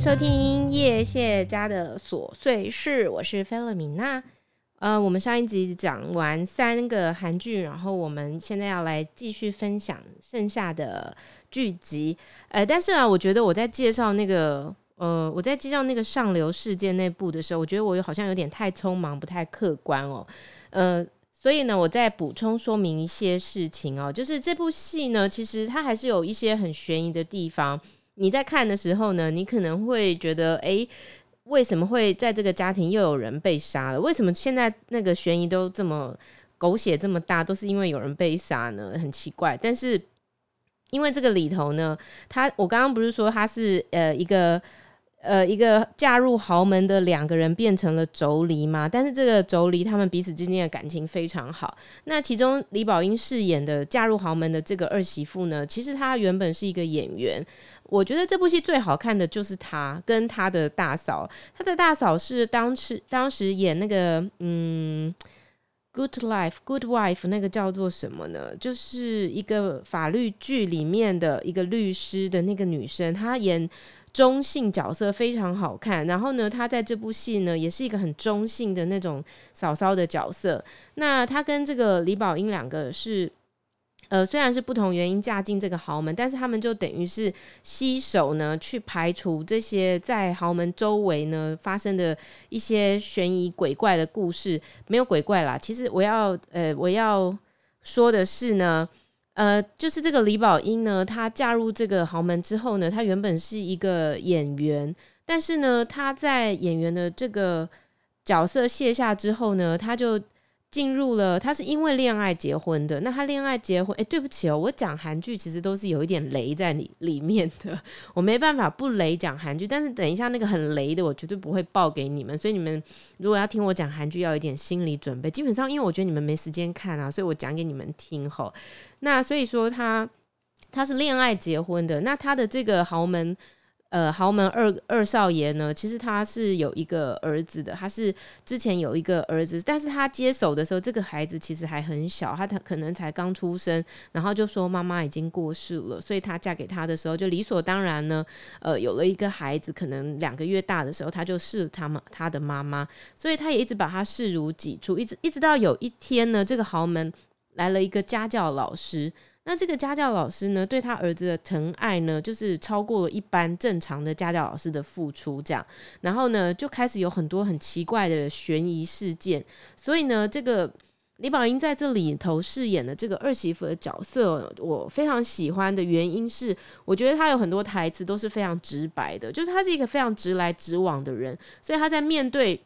收听叶谢家的琐碎事，我是菲勒米娜。呃，我们上一集讲完三个韩剧，然后我们现在要来继续分享剩下的剧集。呃，但是啊，我觉得我在介绍那个呃，我在介绍那个上流世界那部的时候，我觉得我好像有点太匆忙，不太客观哦。呃，所以呢，我再补充说明一些事情哦，就是这部戏呢，其实它还是有一些很悬疑的地方。你在看的时候呢，你可能会觉得，哎，为什么会在这个家庭又有人被杀了？为什么现在那个悬疑都这么狗血这么大，都是因为有人被杀呢？很奇怪。但是因为这个里头呢，他我刚刚不是说他是呃一个。呃，一个嫁入豪门的两个人变成了妯娌嘛，但是这个妯娌他们彼此之间的感情非常好。那其中李宝英饰演的嫁入豪门的这个二媳妇呢，其实她原本是一个演员。我觉得这部戏最好看的就是她跟她的大嫂，她的大嫂是当时当时演那个嗯《Good Life》《Good Wife》那个叫做什么呢？就是一个法律剧里面的一个律师的那个女生，她演。中性角色非常好看，然后呢，他在这部戏呢也是一个很中性的那种嫂嫂的角色。那他跟这个李宝英两个是，呃，虽然是不同原因嫁进这个豪门，但是他们就等于是携手呢去排除这些在豪门周围呢发生的一些悬疑鬼怪的故事。没有鬼怪啦，其实我要呃我要说的是呢。呃，就是这个李宝英呢，她嫁入这个豪门之后呢，她原本是一个演员，但是呢，她在演员的这个角色卸下之后呢，她就进入了，他是因为恋爱结婚的。那他恋爱结婚，哎，对不起哦，我讲韩剧其实都是有一点雷在里里面的，我没办法不雷讲韩剧，但是等一下那个很雷的，我绝对不会报给你们，所以你们如果要听我讲韩剧，要有一点心理准备。基本上，因为我觉得你们没时间看啊，所以我讲给你们听吼。那所以说他他是恋爱结婚的，那他的这个豪门呃豪门二二少爷呢，其实他是有一个儿子的，他是之前有一个儿子，但是他接手的时候，这个孩子其实还很小，他他可能才刚出生，然后就说妈妈已经过世了，所以他嫁给他的时候就理所当然呢，呃有了一个孩子，可能两个月大的时候他就视他们他的妈妈，所以他也一直把他视如己出，一直一直到有一天呢，这个豪门。来了一个家教老师，那这个家教老师呢，对他儿子的疼爱呢，就是超过了一般正常的家教老师的付出，这样，然后呢，就开始有很多很奇怪的悬疑事件，所以呢，这个李宝英在这里头饰演的这个二媳妇的角色，我非常喜欢的原因是，我觉得她有很多台词都是非常直白的，就是她是一个非常直来直往的人，所以她在面对。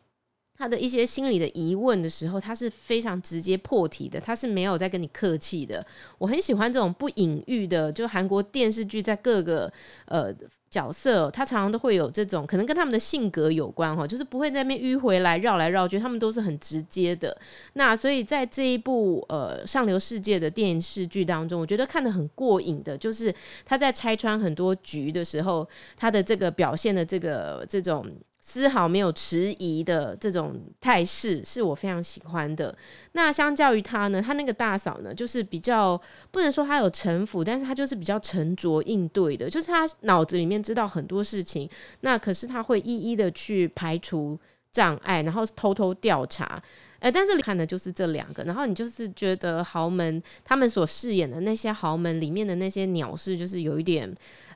他的一些心理的疑问的时候，他是非常直接破题的，他是没有在跟你客气的。我很喜欢这种不隐喻的，就韩国电视剧在各个呃角色，他常常都会有这种，可能跟他们的性格有关哈，就是不会在那边迂回来绕来绕去，他们都是很直接的。那所以在这一部呃上流世界的电视剧当中，我觉得看得很过瘾的，就是他在拆穿很多局的时候，他的这个表现的这个这种。丝毫没有迟疑的这种态势是我非常喜欢的。那相较于他呢，他那个大嫂呢，就是比较不能说他有城府，但是他就是比较沉着应对的，就是他脑子里面知道很多事情，那可是他会一一的去排除障碍，然后偷偷调查。呃，但是看的就是这两个，然后你就是觉得豪门他们所饰演的那些豪门里面的那些鸟事，就是有一点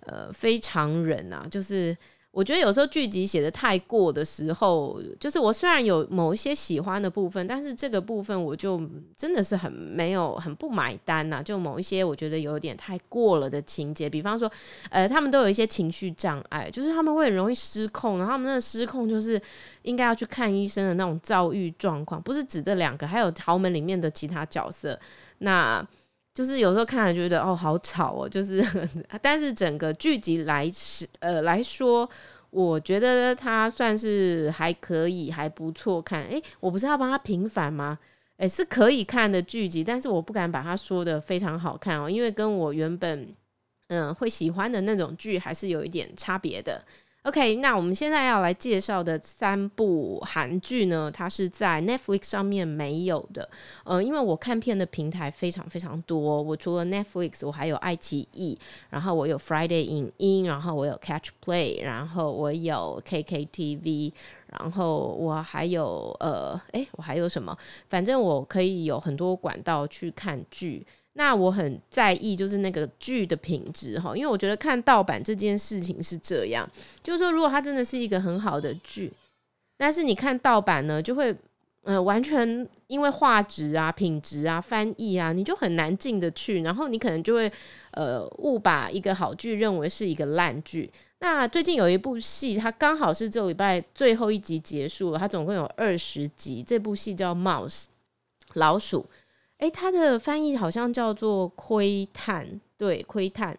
呃非常人啊，就是。我觉得有时候剧集写的太过的时候，就是我虽然有某一些喜欢的部分，但是这个部分我就真的是很没有很不买单呐。就某一些我觉得有点太过了的情节，比方说，呃，他们都有一些情绪障碍，就是他们会很容易失控，然后他们那失控就是应该要去看医生的那种躁郁状况，不是指这两个，还有豪门里面的其他角色，那。就是有时候看了觉得哦好吵哦，就是，但是整个剧集来是呃来说，我觉得它算是还可以，还不错看。诶，我不是要帮他平反吗？诶，是可以看的剧集，但是我不敢把它说得非常好看哦，因为跟我原本嗯会喜欢的那种剧还是有一点差别的。OK，那我们现在要来介绍的三部韩剧呢，它是在 Netflix 上面没有的。呃，因为我看片的平台非常非常多，我除了 Netflix，我还有爱奇艺，然后我有 Friday 影音，然后我有 Catch Play，然后我有 KKTV，然后我还有呃，诶，我还有什么？反正我可以有很多管道去看剧。那我很在意，就是那个剧的品质哈，因为我觉得看盗版这件事情是这样，就是说，如果它真的是一个很好的剧，但是你看盗版呢，就会呃完全因为画质啊、品质啊、翻译啊，你就很难进得去，然后你可能就会呃误把一个好剧认为是一个烂剧。那最近有一部戏，它刚好是这礼拜最后一集结束了，它总共有二十集，这部戏叫《Mouse》老鼠。诶，它的翻译好像叫做《窥探》，对，《窥探》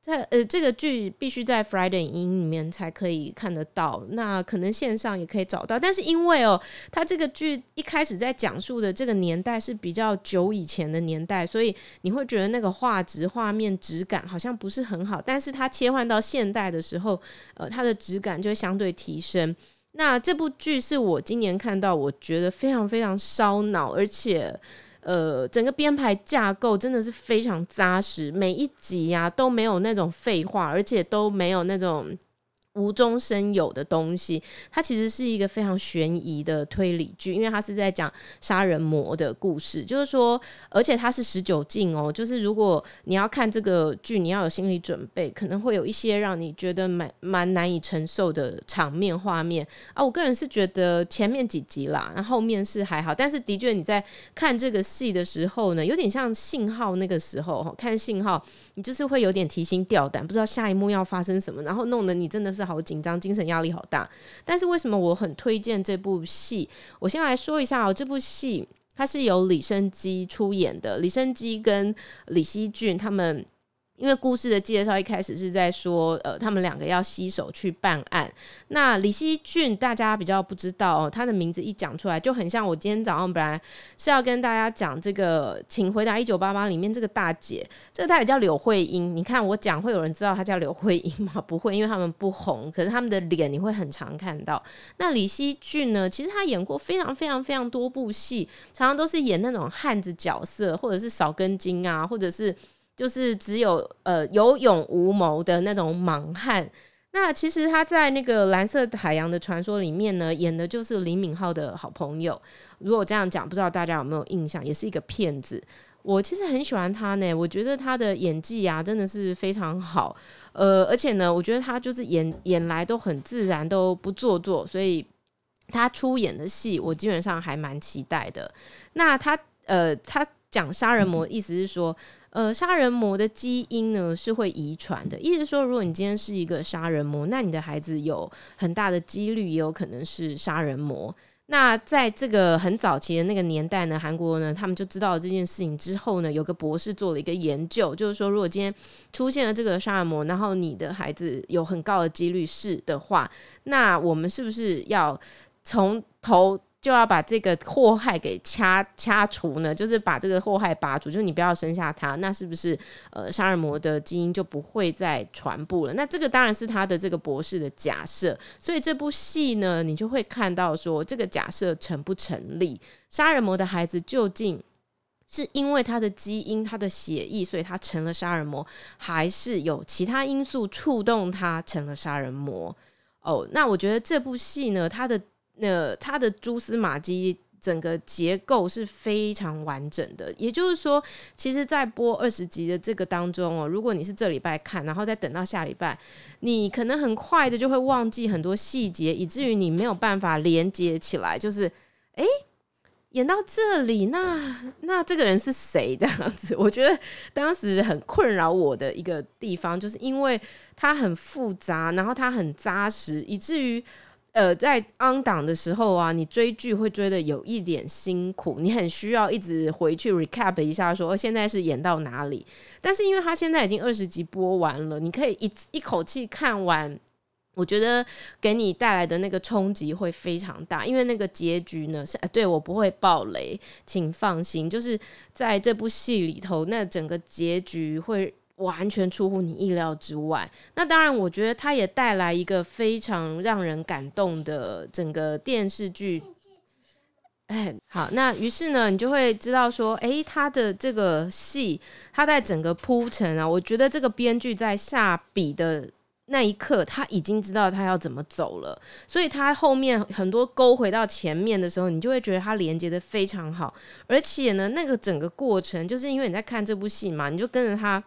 在呃，这个剧必须在 Friday 影里面才可以看得到，那可能线上也可以找到。但是因为哦，它这个剧一开始在讲述的这个年代是比较久以前的年代，所以你会觉得那个画质、画面质感好像不是很好。但是它切换到现代的时候，呃，它的质感就会相对提升。那这部剧是我今年看到，我觉得非常非常烧脑，而且。呃，整个编排架构真的是非常扎实，每一集呀、都没有那种废话，而且都没有那种。无中生有的东西，它其实是一个非常悬疑的推理剧，因为它是在讲杀人魔的故事。就是说，而且它是十九禁哦，就是如果你要看这个剧，你要有心理准备，可能会有一些让你觉得蛮蛮难以承受的场面画面啊。我个人是觉得前面几集啦，然后后面是还好，但是的确你在看这个戏的时候呢，有点像信号那个时候看信号，你就是会有点提心吊胆，不知道下一幕要发生什么，然后弄得你真的是。好紧张，精神压力好大。但是为什么我很推荐这部戏？我先来说一下哦，这部戏它是由李昇基出演的，李昇基跟李熙俊他们。因为故事的介绍一开始是在说，呃，他们两个要携手去办案。那李熙俊大家比较不知道哦，他的名字一讲出来就很像我今天早上本来是要跟大家讲这个《请回答一九八八》里面这个大姐，这个大姐叫柳慧英。你看我讲会有人知道她叫柳慧英吗？不会，因为他们不红，可是他们的脸你会很常看到。那李熙俊呢？其实他演过非常非常非常多部戏，常常都是演那种汉子角色，或者是少根筋啊，或者是。就是只有呃有勇无谋的那种莽汉。那其实他在那个《蓝色海洋的传说》里面呢，演的就是李敏镐的好朋友。如果这样讲，不知道大家有没有印象？也是一个骗子。我其实很喜欢他呢，我觉得他的演技啊真的是非常好。呃，而且呢，我觉得他就是演演来都很自然，都不做作，所以他出演的戏我基本上还蛮期待的。那他呃，他讲杀人魔，意思是说。呃，杀人魔的基因呢是会遗传的，意思是说，如果你今天是一个杀人魔，那你的孩子有很大的几率也有可能是杀人魔。那在这个很早期的那个年代呢，韩国呢，他们就知道了这件事情之后呢，有个博士做了一个研究，就是说，如果今天出现了这个杀人魔，然后你的孩子有很高的几率是的话，那我们是不是要从头？就要把这个祸害给掐掐除呢，就是把这个祸害拔除，就是你不要生下他，那是不是呃杀人魔的基因就不会再传播了？那这个当然是他的这个博士的假设，所以这部戏呢，你就会看到说这个假设成不成立？杀人魔的孩子究竟是因为他的基因、他的血液，所以他成了杀人魔，还是有其他因素触动他成了杀人魔？哦，那我觉得这部戏呢，它的。那它的蛛丝马迹，整个结构是非常完整的。也就是说，其实，在播二十集的这个当中哦，如果你是这礼拜看，然后再等到下礼拜，你可能很快的就会忘记很多细节，以至于你没有办法连接起来。就是，诶，演到这里，那那这个人是谁？这样子，我觉得当时很困扰我的一个地方，就是因为它很复杂，然后它很扎实，以至于。呃，在 on 档的时候啊，你追剧会追的有一点辛苦，你很需要一直回去 recap 一下说，现在是演到哪里。但是因为它现在已经二十集播完了，你可以一一口气看完，我觉得给你带来的那个冲击会非常大。因为那个结局呢，是对我不会爆雷，请放心，就是在这部戏里头，那整个结局会。完全出乎你意料之外。那当然，我觉得它也带来一个非常让人感动的整个电视剧。哎，好，那于是呢，你就会知道说，哎，他的这个戏，他在整个铺陈啊，我觉得这个编剧在下笔的那一刻，他已经知道他要怎么走了，所以他后面很多勾回到前面的时候，你就会觉得他连接得非常好，而且呢，那个整个过程，就是因为你在看这部戏嘛，你就跟着他。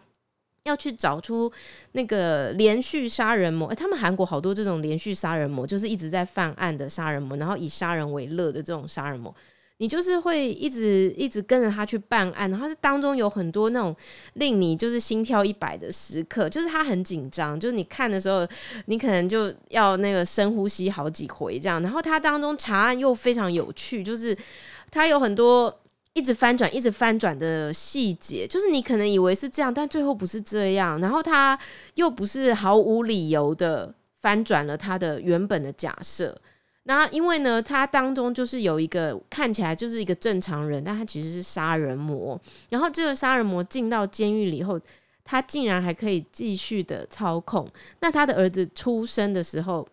要去找出那个连续杀人魔，诶，他们韩国好多这种连续杀人魔，就是一直在犯案的杀人魔，然后以杀人为乐的这种杀人魔，你就是会一直一直跟着他去办案，然后这当中有很多那种令你就是心跳一百的时刻，就是他很紧张，就是你看的时候，你可能就要那个深呼吸好几回这样，然后他当中查案又非常有趣，就是他有很多。一直翻转，一直翻转的细节，就是你可能以为是这样，但最后不是这样。然后他又不是毫无理由的翻转了他的原本的假设。那因为呢，他当中就是有一个看起来就是一个正常人，但他其实是杀人魔。然后这个杀人魔进到监狱里后，他竟然还可以继续的操控。那他的儿子出生的时候。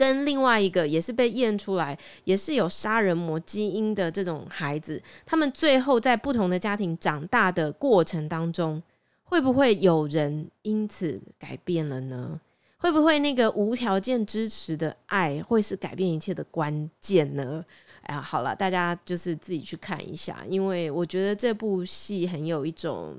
跟另外一个也是被验出来，也是有杀人魔基因的这种孩子，他们最后在不同的家庭长大的过程当中，会不会有人因此改变了呢？会不会那个无条件支持的爱会是改变一切的关键呢？哎呀，好了，大家就是自己去看一下，因为我觉得这部戏很有一种，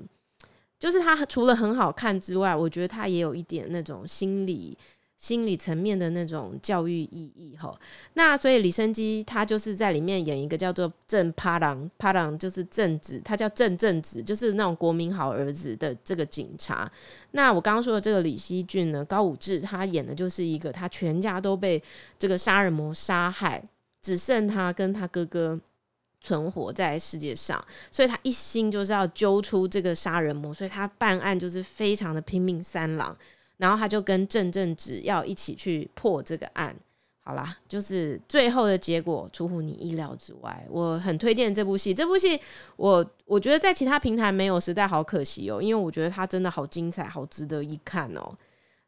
就是它除了很好看之外，我觉得它也有一点那种心理。心理层面的那种教育意义哈，那所以李昇基他就是在里面演一个叫做郑帕郎，帕郎就是正直，他叫郑正直，就是那种国民好儿子的这个警察。那我刚刚说的这个李熙俊呢，高武志他演的就是一个他全家都被这个杀人魔杀害，只剩他跟他哥哥存活在世界上，所以他一心就是要揪出这个杀人魔，所以他办案就是非常的拼命三郎。然后他就跟郑正直要一起去破这个案，好啦，就是最后的结果出乎你意料之外。我很推荐这部戏，这部戏我我觉得在其他平台没有，实在好可惜哦，因为我觉得它真的好精彩，好值得一看哦。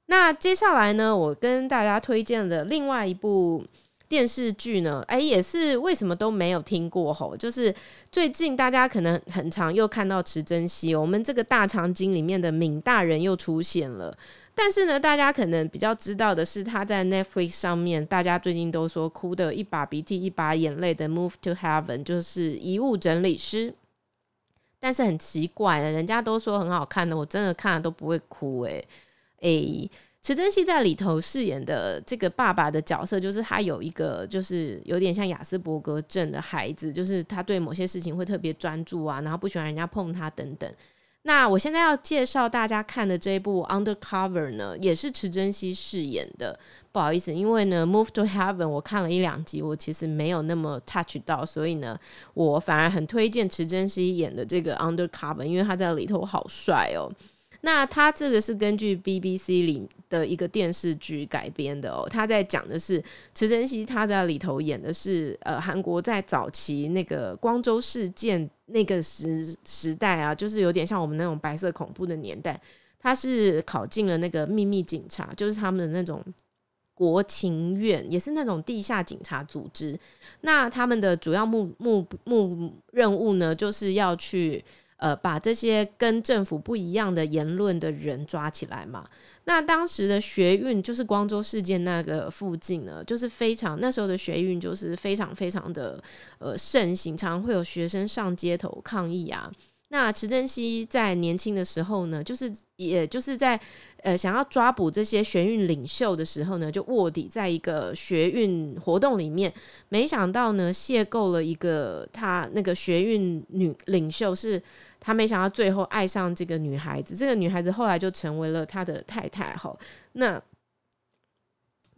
那接下来呢，我跟大家推荐的另外一部电视剧呢，哎，也是为什么都没有听过吼，就是最近大家可能很常又看到池珍熙，我们这个大长今里面的闵大人又出现了。但是呢，大家可能比较知道的是，他在 Netflix 上面，大家最近都说哭得一把鼻涕一把眼泪的《Move to Heaven》就是遗物整理师。但是很奇怪的，人家都说很好看的，我真的看了都不会哭诶、欸。诶，池珍熙在里头饰演的这个爸爸的角色，就是他有一个就是有点像亚斯伯格症的孩子，就是他对某些事情会特别专注啊，然后不喜欢人家碰他等等。那我现在要介绍大家看的这一部《Undercover》呢，也是池珍熙饰演的。不好意思，因为呢，《Move to Heaven》我看了一两集，我其实没有那么 touch 到，所以呢，我反而很推荐池珍熙演的这个《Undercover》，因为他在里头好帅哦。那他这个是根据 BBC 里的一个电视剧改编的哦，他在讲的是池珍熙他在里头演的是呃韩国在早期那个光州事件那个时时代啊，就是有点像我们那种白色恐怖的年代，他是考进了那个秘密警察，就是他们的那种国情院，也是那种地下警察组织。那他们的主要目目目任务呢，就是要去。呃，把这些跟政府不一样的言论的人抓起来嘛。那当时的学运就是光州事件那个附近呢，就是非常那时候的学运就是非常非常的呃盛行，常会有学生上街头抗议啊。那池珍熙在年轻的时候呢，就是也就是在呃想要抓捕这些学运领袖的时候呢，就卧底在一个学运活动里面，没想到呢邂逅了一个他那个学运女领袖，是他没想到最后爱上这个女孩子，这个女孩子后来就成为了他的太太。哈，那。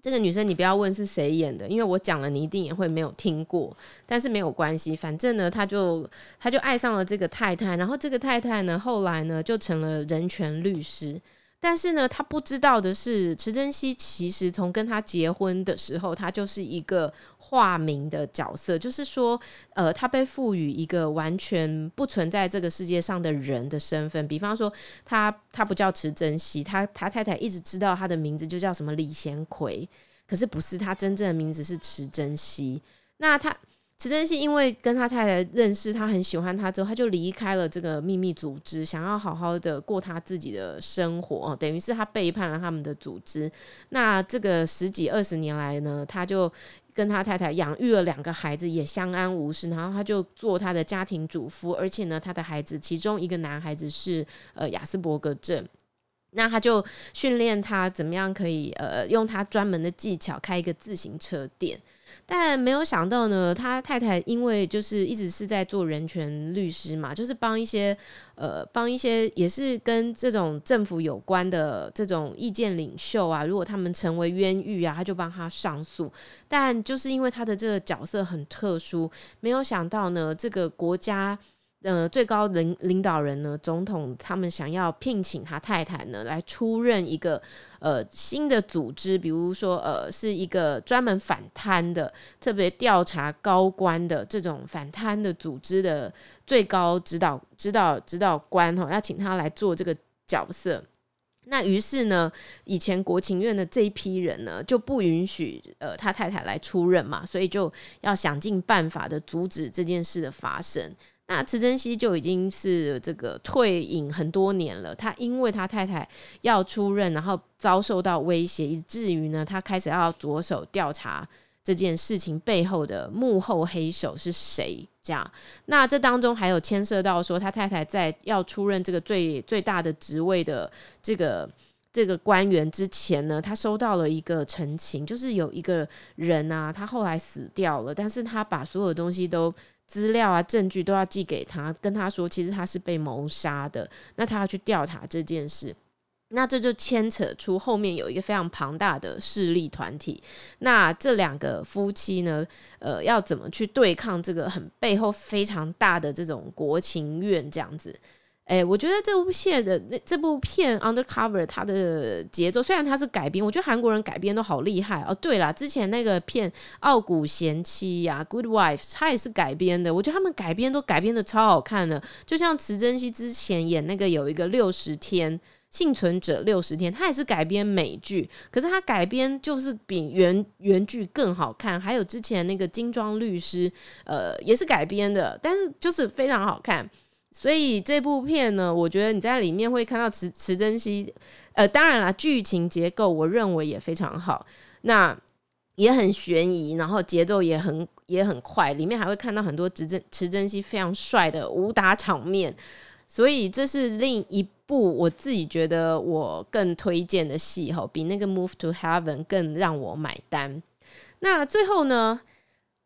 这个女生你不要问是谁演的，因为我讲了你一定也会没有听过，但是没有关系，反正呢，他就他就爱上了这个太太，然后这个太太呢后来呢就成了人权律师。但是呢，他不知道的是，池珍熙其实从跟他结婚的时候，他就是一个化名的角色，就是说，呃，他被赋予一个完全不存在这个世界上的人的身份。比方说，他他不叫池珍熙，他他太太一直知道他的名字就叫什么李贤奎，可是不是他真正的名字是池珍熙。那他。池珍熙因为跟他太太认识，他很喜欢他之后，他就离开了这个秘密组织，想要好好的过他自己的生活，等于是他背叛了他们的组织。那这个十几二十年来呢，他就跟他太太养育了两个孩子，也相安无事。然后他就做他的家庭主妇，而且呢，他的孩子其中一个男孩子是呃亚斯伯格症，那他就训练他怎么样可以呃用他专门的技巧开一个自行车店。但没有想到呢，他太太因为就是一直是在做人权律师嘛，就是帮一些呃帮一些也是跟这种政府有关的这种意见领袖啊，如果他们成为冤狱啊，他就帮他上诉。但就是因为他的这个角色很特殊，没有想到呢，这个国家。呃，最高领领导人呢，总统他们想要聘请他太太呢来出任一个呃新的组织，比如说呃是一个专门反贪的、特别调查高官的这种反贪的组织的最高指导指导指导官哈，要请他来做这个角色。那于是呢，以前国情院的这一批人呢就不允许呃他太太来出任嘛，所以就要想尽办法的阻止这件事的发生。那池珍熙就已经是这个退隐很多年了。他因为他太太要出任，然后遭受到威胁，以至于呢，他开始要着手调查这件事情背后的幕后黑手是谁。这样，那这当中还有牵涉到说，他太太在要出任这个最最大的职位的这个这个官员之前呢，他收到了一个陈情，就是有一个人啊，他后来死掉了，但是他把所有东西都。资料啊，证据都要寄给他，跟他说，其实他是被谋杀的。那他要去调查这件事，那这就牵扯出后面有一个非常庞大的势力团体。那这两个夫妻呢，呃，要怎么去对抗这个很背后非常大的这种国情院这样子？哎、我觉得这部片的那这部片《Undercover》它的节奏，虽然它是改编，我觉得韩国人改编都好厉害哦。对了，之前那个片《傲骨贤妻》呀，《Good Wife》，它也是改编的。我觉得他们改编都改编的超好看的。就像池珍熙之前演那个有一个六十天幸存者六十天，它也是改编美剧，可是它改编就是比原原剧更好看。还有之前那个《金装律师》，呃，也是改编的，但是就是非常好看。所以这部片呢，我觉得你在里面会看到池池珍熙，呃，当然啦，剧情结构我认为也非常好，那也很悬疑，然后节奏也很也很快，里面还会看到很多池珍池珍熙非常帅的武打场面，所以这是另一部我自己觉得我更推荐的戏吼，比那个《Move to Heaven》更让我买单。那最后呢，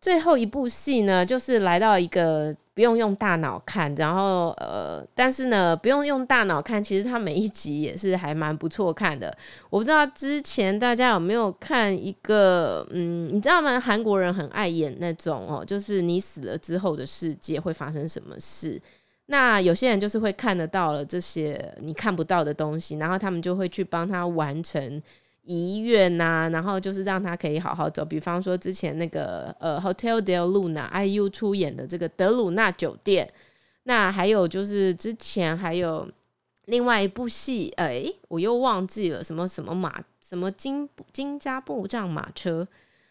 最后一部戏呢，就是来到一个。不用用大脑看，然后呃，但是呢，不用用大脑看，其实它每一集也是还蛮不错看的。我不知道之前大家有没有看一个，嗯，你知道吗？韩国人很爱演那种哦，就是你死了之后的世界会发生什么事。那有些人就是会看得到了这些你看不到的东西，然后他们就会去帮他完成。遗愿呐、然后就是让他可以好好走。比方说之前那个呃，Hotel Del Luna，IU 出演的这个德鲁纳酒店。那还有就是之前还有另外一部戏，哎，我又忘记了什么什么马什么金金家布帐马车。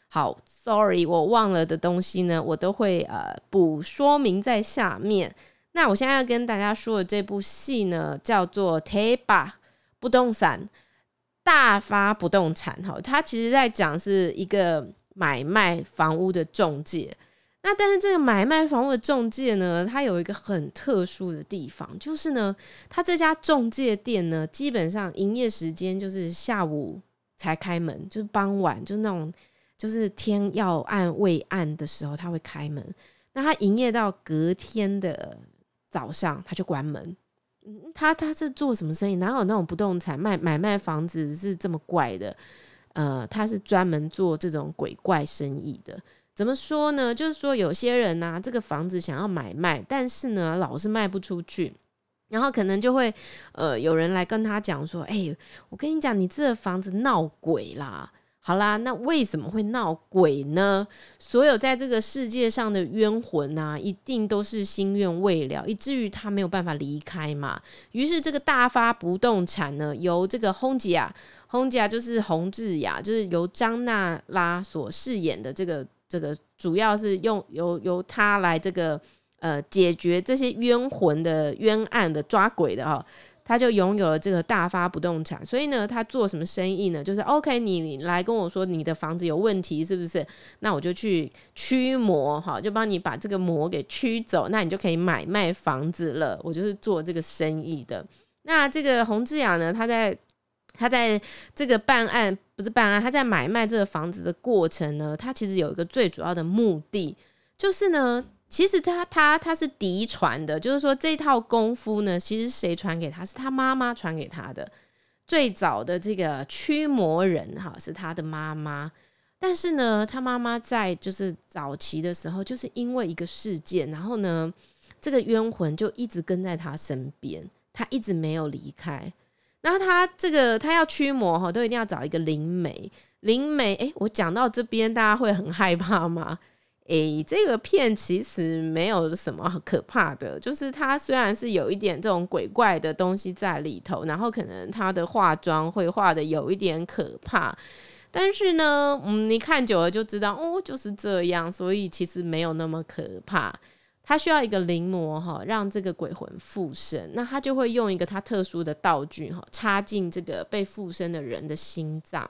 好，sorry，我忘了的东西呢，我都会呃补说明在下面。那我现在要跟大家说的这部戏呢，叫做《Taeba 不动产》。大发不动产哈，他其实在讲是一个买卖房屋的中介。那但是这个买卖房屋的中介呢，它有一个很特殊的地方，就是呢，它这家中介店呢，基本上营业时间就是下午才开门，就是傍晚，就那种就是天要暗未暗的时候，它会开门。那它营业到隔天的早上，它就关门。他他是做什么生意？哪有那种不动产卖买卖房子是这么怪的？呃，他是专门做这种鬼怪生意的。怎么说呢？就是说有些人呢、这个房子想要买卖，但是呢，老是卖不出去。然后可能就会呃有人来跟他讲说，哎、我跟你讲，你这个房子闹鬼啦。好啦，那为什么会闹鬼呢？所有在这个世界上的冤魂啊，一定都是心愿未了，以至于他没有办法离开嘛。于是这个大发不动产呢，由这个洪吉亚，洪吉亚就是洪智雅，就是由张娜拉所饰演的这个这个，主要是用由由他来这个呃解决这些冤魂的冤案的抓鬼的哦。他就拥有了这个大发不动产，所以呢，他做什么生意呢？就是 OK，你，来跟我说你的房子有问题，是不是？那我就去驱魔，哈，就帮你把这个魔给驱走，那你就可以买卖房子了。我就是做这个生意的。那这个洪志雅呢，他在他在这个办案，不是办案，他在买卖这个房子的过程呢，他其实有一个最主要的目的，就是呢。其实他他他是嫡传的，就是说这套功夫呢，其实谁传给他？是他妈妈传给他的。最早的这个驱魔人哈，是他的妈妈。但是呢，他妈妈在就是早期的时候，就是因为一个事件，然后呢，这个冤魂就一直跟在他身边，他一直没有离开。然后他这个他要驱魔哈，都一定要找一个灵媒。灵媒，诶，我讲到这边，大家会很害怕吗？诶、这个片其实没有什么可怕的，就是它虽然是有一点这种鬼怪的东西在里头，然后可能它的化妆会画的有一点可怕，但是呢，嗯，你看久了就知道，哦，就是这样，所以其实没有那么可怕。他需要一个灵魔哈，让这个鬼魂附身，那他就会用一个他特殊的道具哈，插进这个被附身的人的心脏。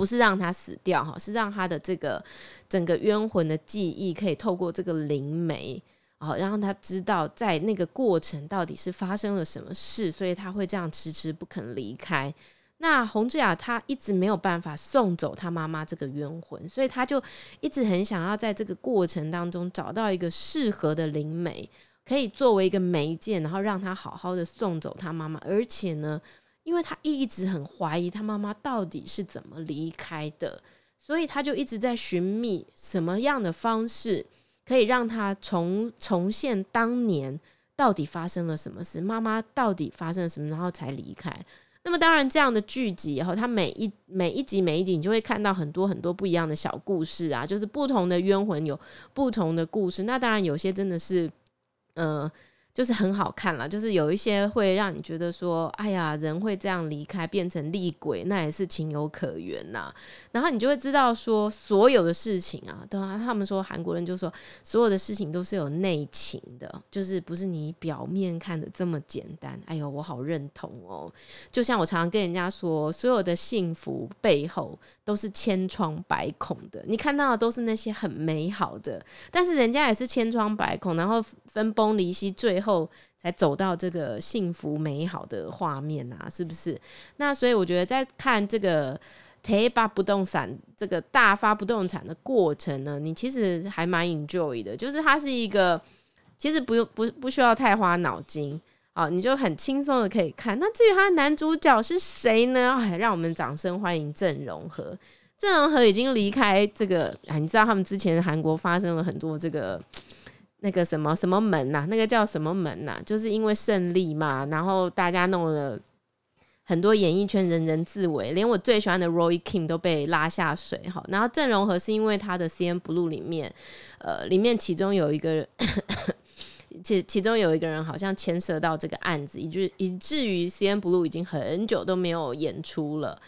不是让他死掉哈，是让他的这个整个冤魂的记忆可以透过这个灵媒，好让他知道在那个过程到底是发生了什么事，所以他会这样迟迟不肯离开。那洪志雅他一直没有办法送走他妈妈这个冤魂，所以他就一直很想要在这个过程当中找到一个适合的灵媒，可以作为一个媒介，然后让他好好的送走他妈妈，而且呢。因为他一直很怀疑他妈妈到底是怎么离开的，所以他就一直在寻觅什么样的方式可以让他重重现当年到底发生了什么事，妈妈到底发生了什么，然后才离开。那么当然，这样的剧集以后，他每一每一集每一集，你就会看到很多很多不一样的小故事啊，就是不同的冤魂有不同的故事。那当然有些真的是，呃。就是很好看了，就是有一些会让你觉得说，哎呀，人会这样离开变成厉鬼，那也是情有可原呐。然后你就会知道说，所有的事情啊，对啊，他们说韩国人就说，所有的事情都是有内情的，就是不是你表面看的这么简单。哎呦，我好认同哦。就像我常常跟人家说，所有的幸福背后都是千疮百孔的，你看到的都是那些很美好的，但是人家也是千疮百孔，然后分崩离析，最后后才走到这个幸福美好的画面啊，是不是？那所以我觉得在看这个大发不动产这个大发不动产的过程呢，你其实还蛮 enjoy 的，就是它是一个其实不用不不需要太花脑筋啊，你就很轻松的可以看。那至于他的男主角是谁呢？哎，让我们掌声欢迎郑容和。郑容和已经离开这个，哎，你知道他们之前韩国发生了很多这个。那个什么什么门呐、那个叫什么门呐、就是因为胜利嘛，然后大家弄了很多演艺圈人人自危，连我最喜欢的 Roy Kim 都被拉下水哈。然后郑容和是因为他的 CN Blue 里面，呃，里面其中有一个，其其中有一个人好像牵涉到这个案子，以至以至于 CN Blue 已经很久都没有演出了。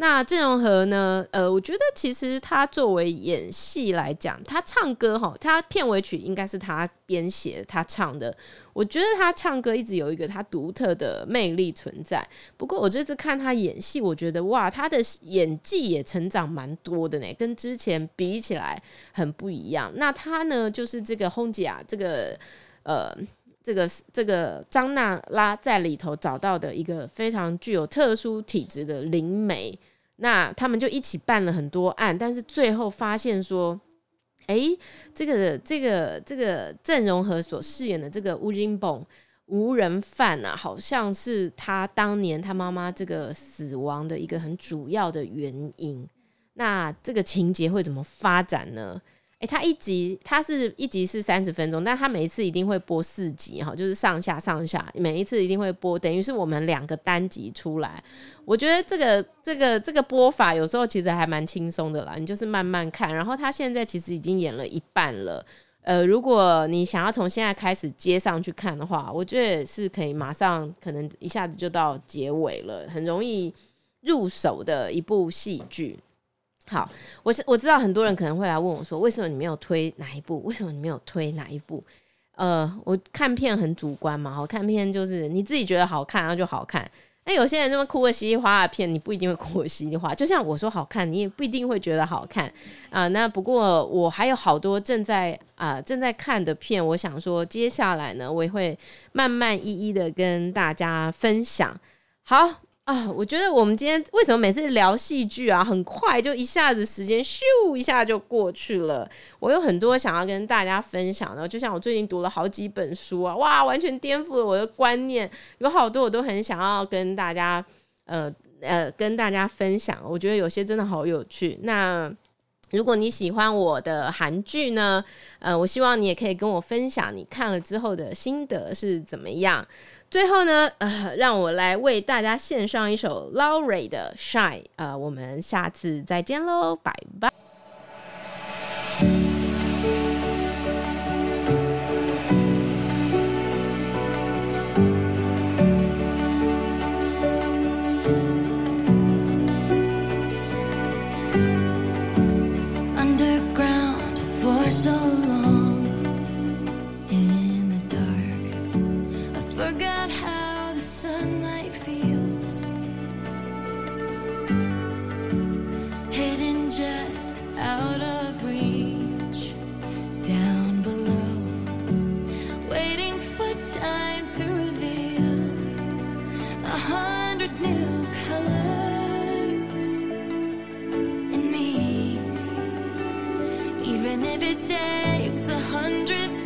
那郑容和呢？呃，我觉得其实他作为演戏来讲，他唱歌哈，他片尾曲应该是他编写他唱的。我觉得他唱歌一直有一个他独特的魅力存在。不过我这次看他演戏，我觉得哇，他的演技也成长蛮多的呢，跟之前比起来很不一样。那他呢，就是这个洪吉雅，这个呃，这个这个张娜拉在里头找到的一个非常具有特殊体质的灵媒。那他们就一起办了很多案，但是最后发现说，哎、欸，这个这个这个郑容和所饰演的这个吴金榜无人犯啊，好像是他当年他妈妈这个死亡的一个很主要的原因。那这个情节会怎么发展呢？诶，它一集它是一集是三十分钟，但它每一次一定会播四集哈，就是上下上下，每一次一定会播，等于是我们两个单集出来。我觉得这个这个这个播法有时候其实还蛮轻松的啦，你就是慢慢看。然后他现在其实已经演了一半了，呃，如果你想要从现在开始接上去看的话，我觉得是可以马上可能一下子就到结尾了，很容易入手的一部戏剧。好，我是我知道很多人可能会来问我说，为什么你没有推哪一部？为什么你没有推哪一部？呃，我看片很主观嘛，我看片就是你自己觉得好看，然后就好看。那有些人这么哭的稀里哗啦片，你不一定会哭的稀里哗。就像我说好看，你也不一定会觉得好看啊、那不过我还有好多正在啊、正在看的片，我想说接下来呢，我也会慢慢一一的跟大家分享。好。啊，我觉得我们今天为什么每次聊戏剧啊，很快就一下子时间咻一下就过去了。我有很多想要跟大家分享的，就像我最近读了好几本书啊，哇，完全颠覆了我的观念。有好多我都很想要跟大家，呃呃，跟大家分享。我觉得有些真的好有趣。那如果你喜欢我的韩剧呢，呃，我希望你也可以跟我分享你看了之后的心得是怎么样。最后呢，呃，让我来为大家献上一首 Laurie 的《Shine》，呃，我们下次再见喽，拜拜。time to reveal a hundred new colors in me. Even if it takes a hundred.